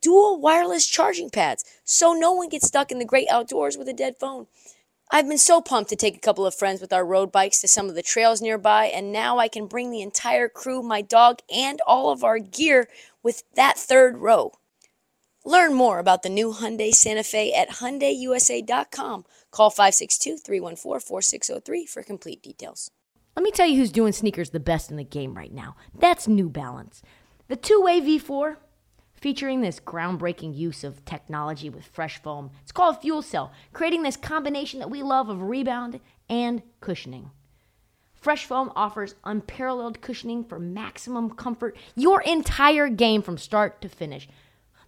dual wireless charging pads so no one gets stuck in the great outdoors with a dead phone. I've been so pumped to take a couple of friends with our road bikes to some of the trails nearby, and now I can bring the entire crew, my dog, and all of our gear with that third row. Learn more about the new Hyundai Santa Fe at HyundaiUSA.com. Call 562-314-4603 for complete details. Let me tell you who's doing sneakers the best in the game right now. That's New Balance. The two-way V4 featuring this groundbreaking use of technology with fresh foam. It's called Fuel Cell, creating this combination that we love of rebound and cushioning. Fresh foam offers unparalleled cushioning for maximum comfort your entire game from start to finish.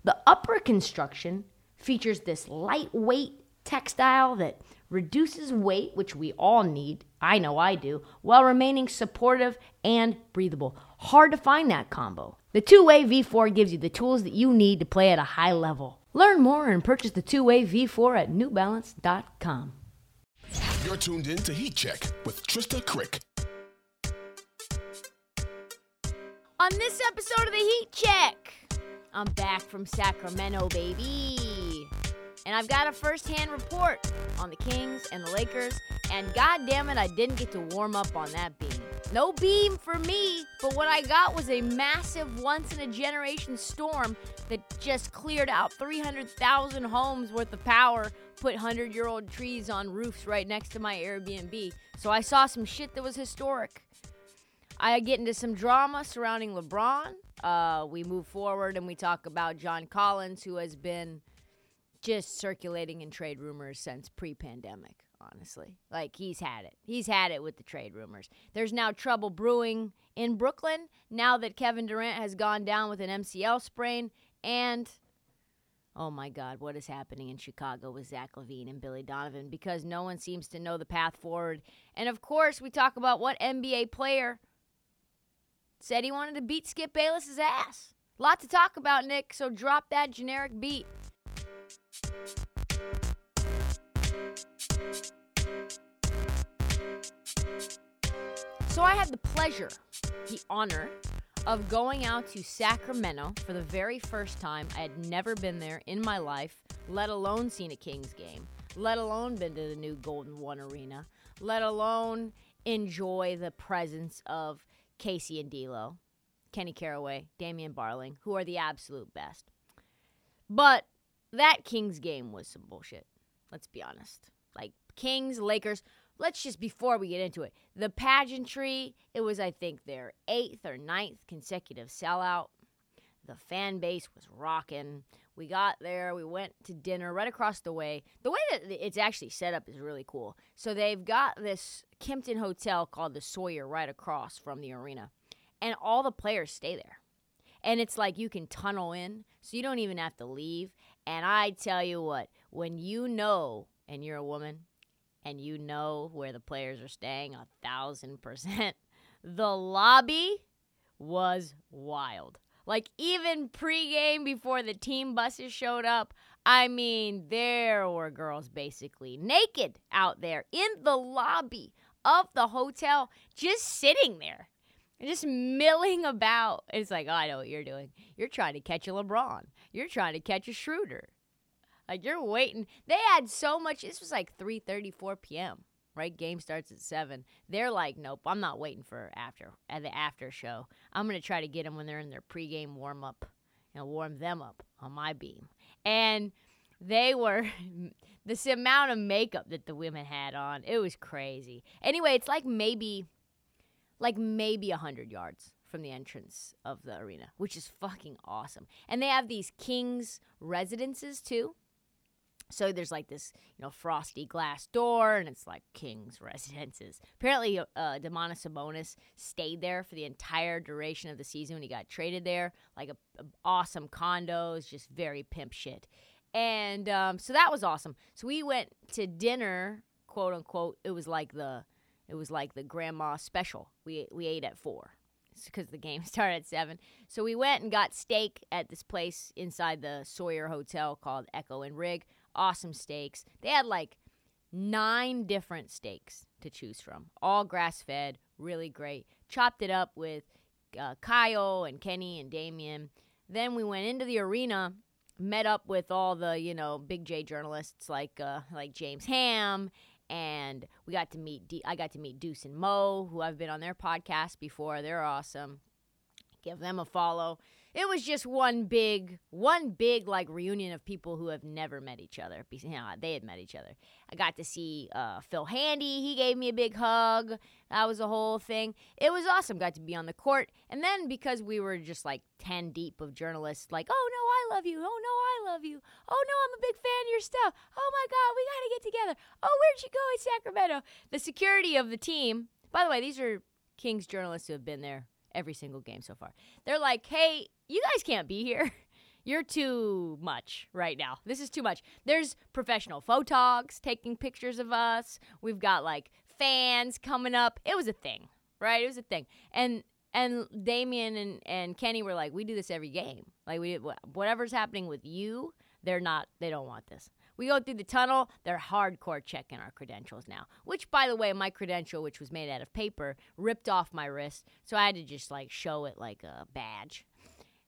The upper construction features this lightweight textile that reduces weight, which we all need, I know I do, while remaining supportive and breathable. Hard to find that combo. The two way V4 gives you the tools that you need to play at a high level. Learn more and purchase the two way V4 at newbalance.com. You're tuned in to Heat Check with Trista Crick. On this episode of the Heat Check, I'm back from Sacramento, baby. And I've got a first hand report on the Kings and the Lakers. And god damn it, I didn't get to warm up on that beam. No beam for me, but what I got was a massive once in a generation storm that just cleared out 300,000 homes worth of power, put 100 year old trees on roofs right next to my Airbnb. So I saw some shit that was historic. I get into some drama surrounding LeBron. Uh, we move forward and we talk about John Collins, who has been just circulating in trade rumors since pre pandemic, honestly. Like, he's had it. He's had it with the trade rumors. There's now trouble brewing in Brooklyn now that Kevin Durant has gone down with an MCL sprain. And, oh my God, what is happening in Chicago with Zach LaVine and Billy Donovan because no one seems to know the path forward. And of course, we talk about what NBA player said he wanted to beat Skip Bayless's ass. Lot to talk about, Nick, so drop that generic beat. So I had the pleasure, the honor of going out to Sacramento for the very first time. I had never been there in my life, let alone seen a Kings game, let alone been to the new Golden One Arena, let alone enjoy the presence of Casey and D'Lo, Kenny Caraway, Damian Barling, who are the absolute best. But that Kings game was some bullshit. Let's be honest. Like Kings, Lakers. Let's just before we get into it, the pageantry. It was, I think, their eighth or ninth consecutive sellout. The fan base was rocking. We got there. We went to dinner right across the way. The way that it's actually set up is really cool. So they've got this Kimpton hotel called the Sawyer right across from the arena, and all the players stay there. And it's like you can tunnel in, so you don't even have to leave. And I tell you what, when you know, and you're a woman, and you know where the players are staying a thousand percent, the lobby was wild. Like even pregame before the team buses showed up, I mean, there were girls basically naked out there in the lobby of the hotel, just sitting there, just milling about. It's like, oh, I know what you're doing. You're trying to catch a LeBron. You're trying to catch a Schroeder. Like you're waiting. They had so much. This was like 3:30, 4 p.m. Right? Game starts at seven. They're like, nope, I'm not waiting for after at the after show. I'm gonna try to get them when they're in their pregame warm up and warm them up on my beam. And they were this amount of makeup that the women had on. It was crazy. Anyway, it's like maybe, like maybe a hundred yards from the entrance of the arena, which is fucking awesome. And they have these kings residences too. So there's like this, you know, frosty glass door, and it's like king's residences. Apparently, uh, Domantas Sabonis stayed there for the entire duration of the season when he got traded there. Like a, a awesome condos, just very pimp shit. And um, so that was awesome. So we went to dinner, quote unquote. It was like the it was like the grandma special. We we ate at four because the game started at seven. So we went and got steak at this place inside the Sawyer Hotel called Echo and Rig. Awesome steaks. They had like nine different steaks to choose from, all grass fed, really great. Chopped it up with uh, Kyle and Kenny and Damien. Then we went into the arena, met up with all the you know big J journalists like uh, like James Ham, and we got to meet. I got to meet Deuce and Mo, who I've been on their podcast before. They're awesome. Give them a follow. It was just one big one big like reunion of people who have never met each other. You know, they had met each other. I got to see uh, phil handy. He gave me a big hug. That was a whole thing. It was awesome. Got to be on the court. And then because we were just like 10 deep of journalists like oh no i love you. Oh no i love you. Oh no i'm a big fan of your stuff. Oh my god we gotta get together. Oh where'd you go in sacramento? The security of the team by the way these are kings journalists who have been there every single game so far. They're like, hey, you guys can't be here. You're too much right now. This is too much. There's professional photogs taking pictures of us. We've got like fans coming up. It was a thing, right? It was a thing. And and Damien and, and Kenny were like, we do this every game. Like we whatever's happening with you, they're not. They don't want this. We go through the tunnel, they're hardcore checking our credentials now. Which, by the way, my credential, which was made out of paper, ripped off my wrist. So I had to just like show it like a badge.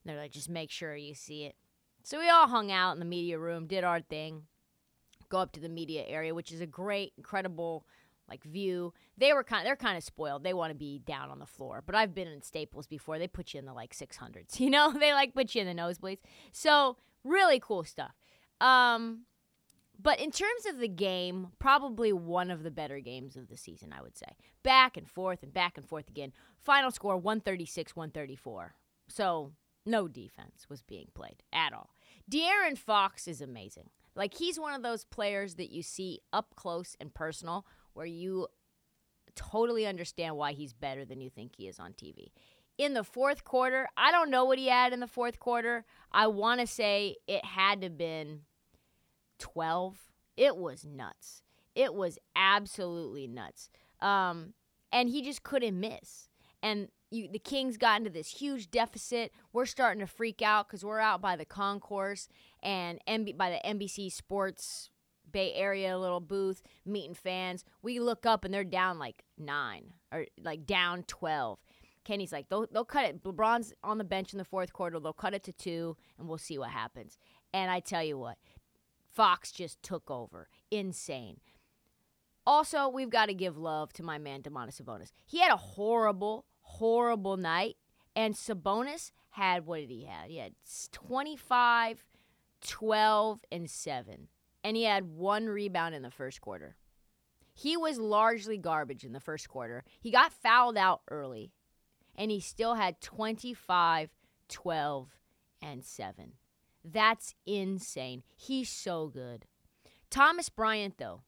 they're like, just make sure you see it. So we all hung out in the media room, did our thing, go up to the media area, which is a great, incredible like view. They were kind they're kind of spoiled. They want to be down on the floor. But I've been in Staples before. They put you in the like 600s. You know, they like put you in the nosebleeds. So, really cool stuff. Um but in terms of the game, probably one of the better games of the season, I would say. Back and forth and back and forth again. Final score 136 134. So no defense was being played at all. De'Aaron Fox is amazing. Like he's one of those players that you see up close and personal where you totally understand why he's better than you think he is on TV. In the fourth quarter, I don't know what he had in the fourth quarter. I want to say it had to been 12. It was nuts. It was absolutely nuts. Um, and he just couldn't miss. And you, the Kings got into this huge deficit. We're starting to freak out because we're out by the concourse and MB, by the NBC Sports Bay Area little booth meeting fans. We look up and they're down like nine or like down 12. Kenny's like, they'll, they'll cut it. LeBron's on the bench in the fourth quarter. They'll cut it to two and we'll see what happens. And I tell you what, Fox just took over. Insane. Also, we've got to give love to my man Domantas Sabonis. He had a horrible, horrible night, and Sabonis had what did he have? He had 25, 12, and 7. And he had one rebound in the first quarter. He was largely garbage in the first quarter. He got fouled out early, and he still had 25, 12, and 7. That's insane. He's so good. Thomas Bryant, though,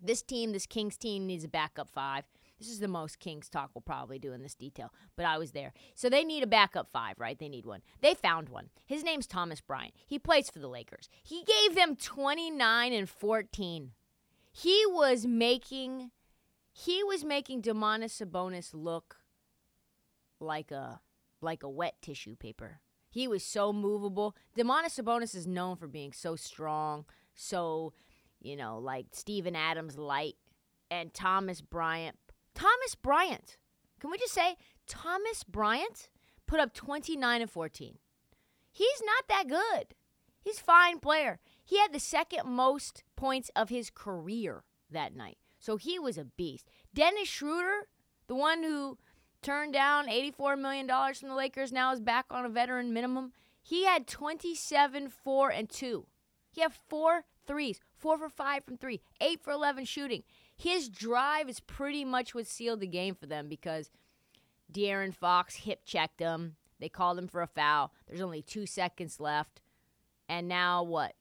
this team, this Kings team, needs a backup five. This is the most Kings talk we'll probably do in this detail, but I was there. So they need a backup five, right? They need one. They found one. His name's Thomas Bryant. He plays for the Lakers. He gave them 29 and 14. He was making he was making Domantas Sabonis look like a like a wet tissue paper. He was so movable. Domantas Sabonis is known for being so strong, so, you know, like Steven Adams light and Thomas Bryant. Thomas Bryant. Can we just say Thomas Bryant put up 29 and 14. He's not that good. He's fine player. He had the second most points of his career that night. So he was a beast. Dennis Schroeder, the one who turned down $84 million from the Lakers, now is back on a veteran minimum. He had 27, 4, and 2. He had four threes, four for five from three, eight for 11 shooting. His drive is pretty much what sealed the game for them because De'Aaron Fox hip checked him. They called him for a foul. There's only two seconds left. And now what?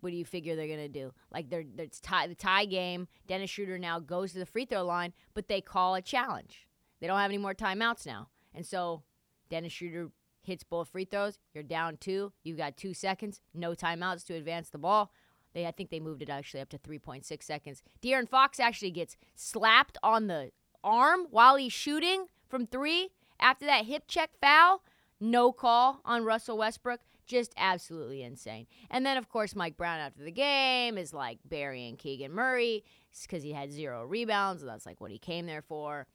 What do you figure they're gonna do? Like they're, they're tie, the tie game. Dennis Schroeder now goes to the free throw line, but they call a challenge. They don't have any more timeouts now. And so Dennis Schroeder hits both free throws, you're down two. You've got two seconds, no timeouts to advance the ball. They, I think they moved it actually up to 3.6 seconds. De'Aaron Fox actually gets slapped on the arm while he's shooting from three. After that hip check foul, no call on Russell Westbrook. Just absolutely insane. And then, of course, Mike Brown after the game is like burying Keegan Murray because he had zero rebounds, and that's like what he came there for.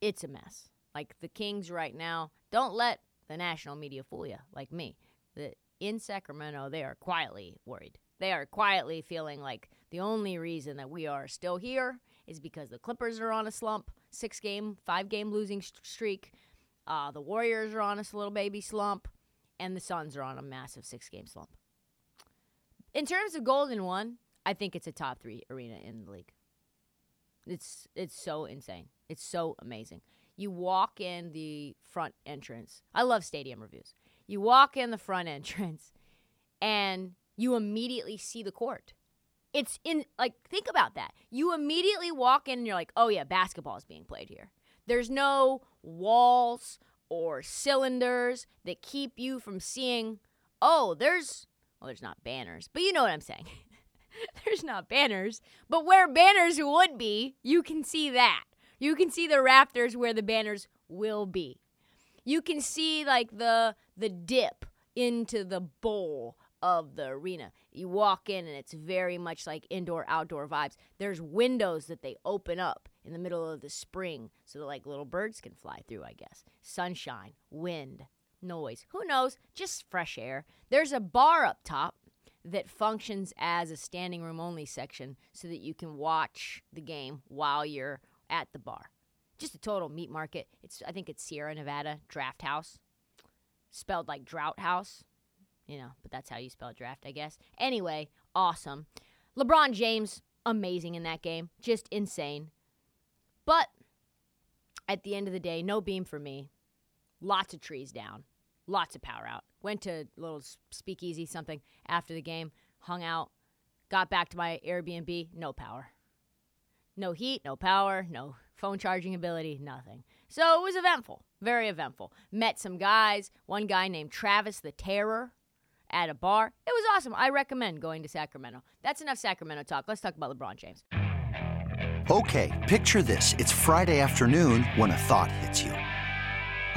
It's a mess. Like the Kings right now, don't let the national media fool you, like me. The, in Sacramento, they are quietly worried. They are quietly feeling like the only reason that we are still here is because the Clippers are on a slump, six game, five game losing streak. Uh, the Warriors are on a little baby slump, and the Suns are on a massive six game slump. In terms of Golden One, I think it's a top three arena in the league. It's it's so insane. It's so amazing. You walk in the front entrance. I love stadium reviews. You walk in the front entrance and you immediately see the court. It's in like think about that. You immediately walk in and you're like, "Oh yeah, basketball is being played here." There's no walls or cylinders that keep you from seeing, "Oh, there's well, there's not banners, but you know what I'm saying." there's not banners, but where banners would be, you can see that. You can see the rafters where the banners will be. You can see like the the dip into the bowl of the arena. You walk in and it's very much like indoor outdoor vibes. There's windows that they open up in the middle of the spring so that like little birds can fly through, I guess. Sunshine, wind, noise. Who knows? Just fresh air. There's a bar up top that functions as a standing room only section so that you can watch the game while you're at the bar. Just a total meat market. It's I think it's Sierra Nevada Draft House. Spelled like drought house. You know, but that's how you spell draft, I guess. Anyway, awesome. LeBron James, amazing in that game. Just insane. But at the end of the day, no beam for me. Lots of trees down. Lots of power out. Went to a little speakeasy something after the game, hung out, got back to my Airbnb, no power. No heat, no power, no phone charging ability, nothing. So it was eventful, very eventful. Met some guys, one guy named Travis the Terror at a bar. It was awesome. I recommend going to Sacramento. That's enough Sacramento talk. Let's talk about LeBron James. Okay, picture this. It's Friday afternoon when a thought hits you.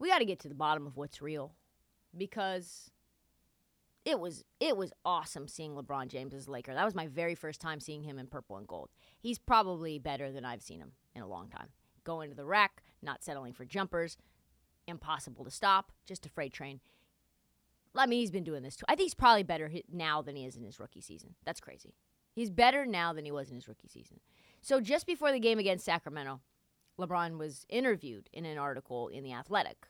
we got to get to the bottom of what's real because it was it was awesome seeing LeBron James as Laker. That was my very first time seeing him in purple and gold. He's probably better than I've seen him in a long time. Going to the rack, not settling for jumpers, impossible to stop, just a freight train. I mean, he's been doing this too. I think he's probably better now than he is in his rookie season. That's crazy. He's better now than he was in his rookie season. So just before the game against Sacramento, LeBron was interviewed in an article in The Athletic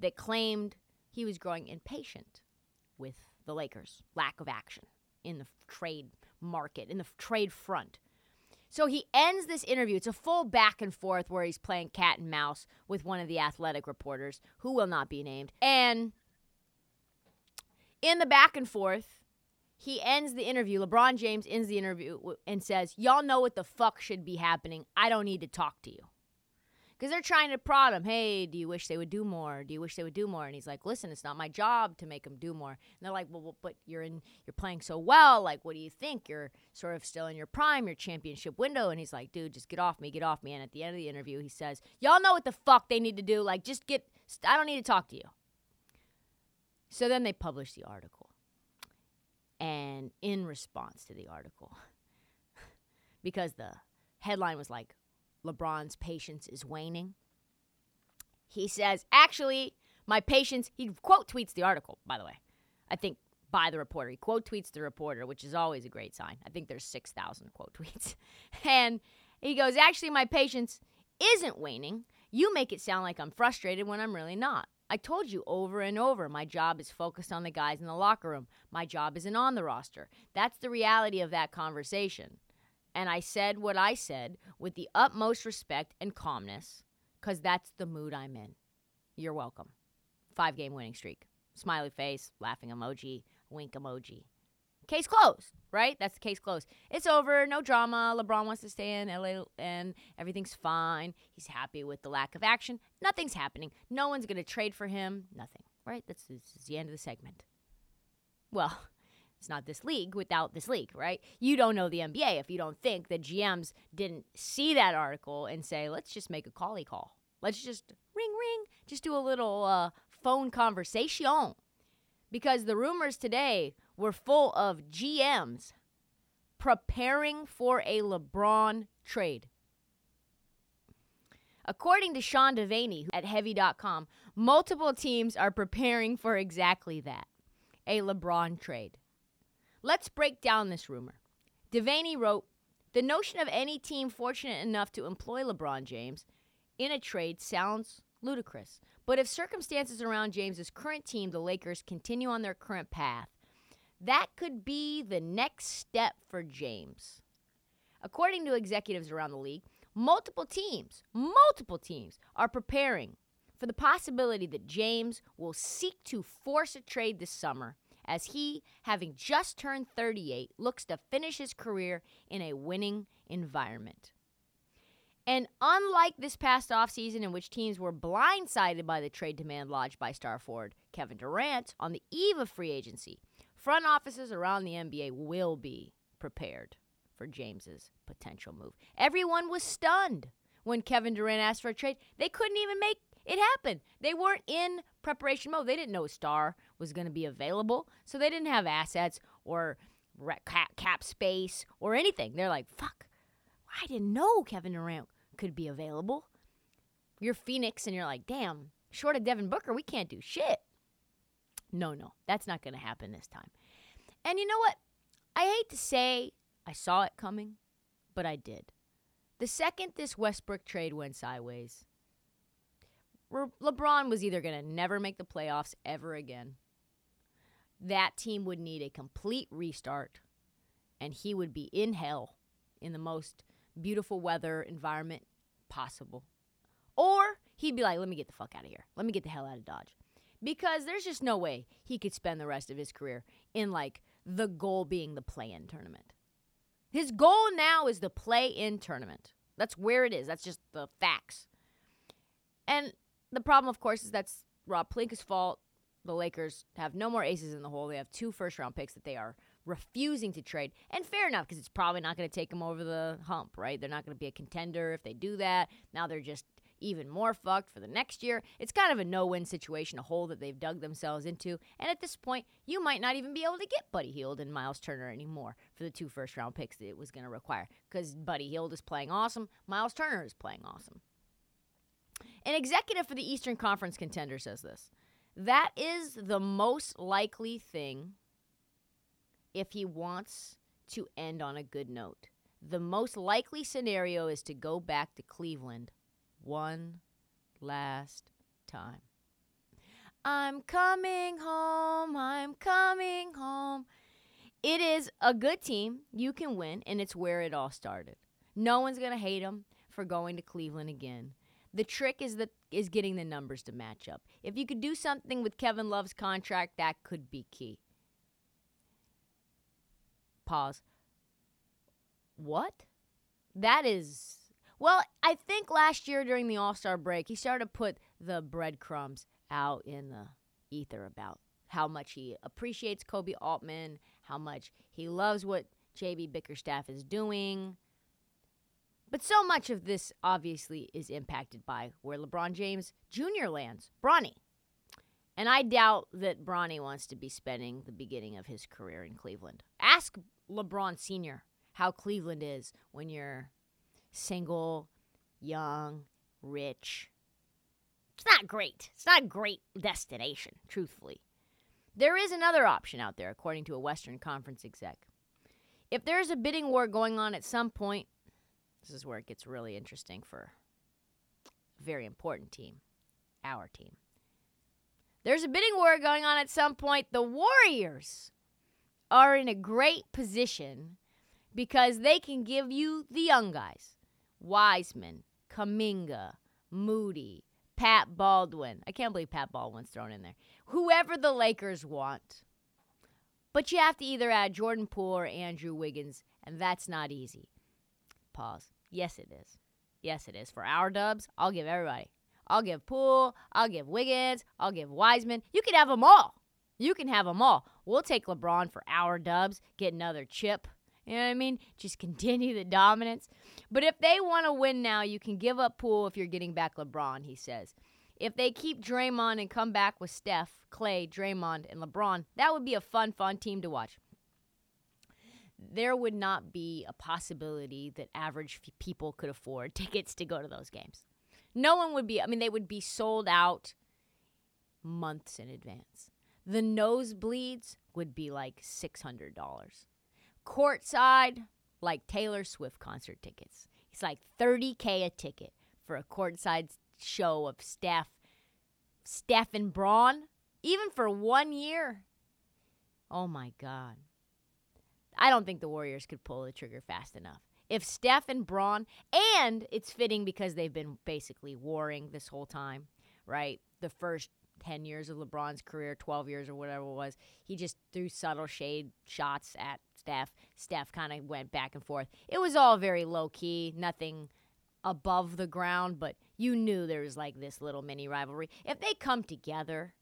that claimed he was growing impatient with the Lakers' lack of action in the trade market, in the trade front. So he ends this interview. It's a full back and forth where he's playing cat and mouse with one of the athletic reporters, who will not be named. And in the back and forth, he ends the interview. LeBron James ends the interview and says, Y'all know what the fuck should be happening. I don't need to talk to you because they're trying to prod him. Hey, do you wish they would do more? Do you wish they would do more? And he's like, listen, it's not my job to make them do more. And they're like, well, well, but you're in, you're playing so well. Like, what do you think? You're sort of still in your prime, your championship window. And he's like, dude, just get off me, get off me. And at the end of the interview, he says, y'all know what the fuck they need to do. Like, just get. I don't need to talk to you. So then they publish the article. And in response to the article, because the headline was like, LeBron's patience is waning. He says, actually, my patience, he quote tweets the article, by the way. I think by the reporter. He quote tweets the reporter, which is always a great sign. I think there's 6,000 quote tweets. And he goes, actually, my patience isn't waning. You make it sound like I'm frustrated when I'm really not. I told you over and over my job is focused on the guys in the locker room. My job isn't on the roster. That's the reality of that conversation. And I said what I said with the utmost respect and calmness because that's the mood I'm in. You're welcome. Five game winning streak. Smiley face, laughing emoji, wink emoji. Case closed, right? That's the case closed. It's over, no drama. LeBron wants to stay in LA and everything's fine. He's happy with the lack of action. Nothing's happening. No one's going to trade for him. Nothing, right? That's, that's the end of the segment. Well, it's not this league without this league, right? You don't know the NBA if you don't think that GMs didn't see that article and say, let's just make a callie call. Let's just ring, ring, just do a little uh, phone conversation. Because the rumors today were full of GMs preparing for a LeBron trade. According to Sean Deveney at Heavy.com, multiple teams are preparing for exactly that a LeBron trade. Let's break down this rumor. Deveney wrote The notion of any team fortunate enough to employ LeBron James in a trade sounds ludicrous. But if circumstances around James's current team, the Lakers, continue on their current path, that could be the next step for James. According to executives around the league, multiple teams, multiple teams are preparing for the possibility that James will seek to force a trade this summer as he, having just turned 38, looks to finish his career in a winning environment. And unlike this past offseason in which teams were blindsided by the trade demand lodged by star forward Kevin Durant on the eve of free agency, front offices around the NBA will be prepared for James's potential move. Everyone was stunned when Kevin Durant asked for a trade. They couldn't even make it happen. They weren't in preparation mode. They didn't know star was going to be available, so they didn't have assets or cap, space or anything. They're like, "Fuck, I didn't know Kevin Durant could be available." You're Phoenix, and you're like, "Damn, short of Devin Booker, we can't do shit." No, no, that's not going to happen this time. And you know what? I hate to say I saw it coming, but I did. The second this Westbrook trade went sideways, LeBron was either going to never make the playoffs ever again. That team would need a complete restart, and he would be in hell in the most beautiful weather environment possible. Or he'd be like, let me get the fuck out of here. Let me get the hell out of Dodge. Because there's just no way he could spend the rest of his career in like the goal being the play in tournament. His goal now is the play in tournament. That's where it is. That's just the facts. And the problem, of course, is that's Rob Pelinka's fault. The Lakers have no more aces in the hole. They have two first round picks that they are refusing to trade. And fair enough, because it's probably not going to take them over the hump, right? They're not going to be a contender if they do that. Now they're just even more fucked for the next year. It's kind of a no win situation, a hole that they've dug themselves into. And at this point, you might not even be able to get Buddy Hield and Myles Turner anymore for the two first round picks that it was going to require. Because Buddy Hield is playing awesome, Myles Turner is playing awesome. An executive for the Eastern Conference contender says this that is the most likely thing if he wants to end on a good note. The most likely scenario is to go back to Cleveland one last time. I'm coming home, I'm coming home. It is a good team. You can win, and it's where it all started. No one's going to hate him for going to Cleveland again. The trick is that is getting the numbers to match up. If you could do something with Kevin Love's contract, that could be key. Pause. What? That is well, I think last year during the All Star break, he started to put the breadcrumbs out in the ether about how much he appreciates Koby Altman, how much he loves what JB Bickerstaff is doing. But so much of this obviously is impacted by where LeBron James Jr. lands, Bronny. And I doubt that Bronny wants to be spending the beginning of his career in Cleveland. Ask LeBron Sr. how Cleveland is when you're single, young, rich. It's not great. It's not a great destination, truthfully. There is another option out there, according to a Western Conference exec. If there's a bidding war going on at some point, this is where it gets really interesting for a very important team, our team. there's a bidding war going on at some point. The Warriors are in a great position because they can give you the young guys Wiseman, Kuminga, Moody, Pat Baldwin. I can't believe Pat Baldwin's thrown in there. Whoever the Lakers want. But you have to either add Jordan Poole or Andrew Wiggins, and that's not easy. Pause. Yes, it is. Yes, it is. For our dubs, I'll give everybody. I'll give Poole. I'll give Wiggins. I'll give Wiseman. You can have them all. You can have them all. We'll take LeBron for our dubs, get another chip. You know what I mean? Just continue the dominance. But if they want to win now, you can give up Poole if you're getting back LeBron, he says. If they keep Draymond and come back with Steph, Clay, Draymond, and LeBron, that would be a fun, fun team to watch. There would not be a possibility that average f- people could afford tickets to go to those games. No one would be, I mean, they would be sold out months in advance. The nosebleeds would be like $600. Courtside, like Taylor Swift concert tickets. It's like 30K a ticket for a courtside show of Steph, Steph and Bron, even for one year. Oh my God. I don't think the Warriors could pull the trigger fast enough. If Steph and Bron, and it's fitting because they've been basically warring this whole time, right? The first 10 years of LeBron's career, 12 years or whatever it was, he just threw subtle shade shots at Steph. Steph kind of went back and forth. It was all very low key, nothing above the ground, but you knew there was like this little mini rivalry. If they come together,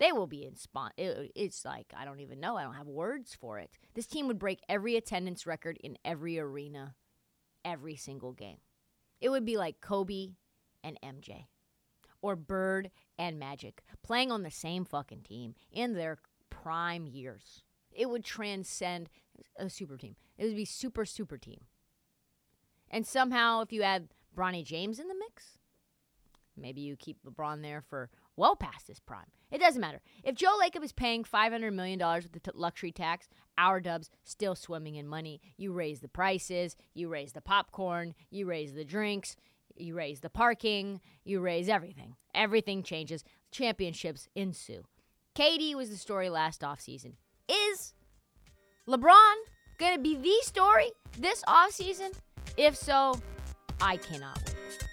they will be in spot. It, it's like I don't even know. I don't have words for it. This team would break every attendance record in every arena, every single game. It would be like Kobe and MJ, or Bird and Magic playing on the same fucking team in their prime years. It would transcend a super team. It would be super super team. And somehow, if you add Bronny James in the mix, maybe you keep LeBron there for well past his prime. It doesn't matter. If Joe Lacob is paying $500 million with the t- luxury tax, our dubs still swimming in money. You raise the prices, you raise the popcorn, you raise the drinks, you raise the parking, you raise everything. Everything changes. Championships ensue. KD was the story last offseason. Is LeBron going to be the story this offseason? If so, I cannot wait.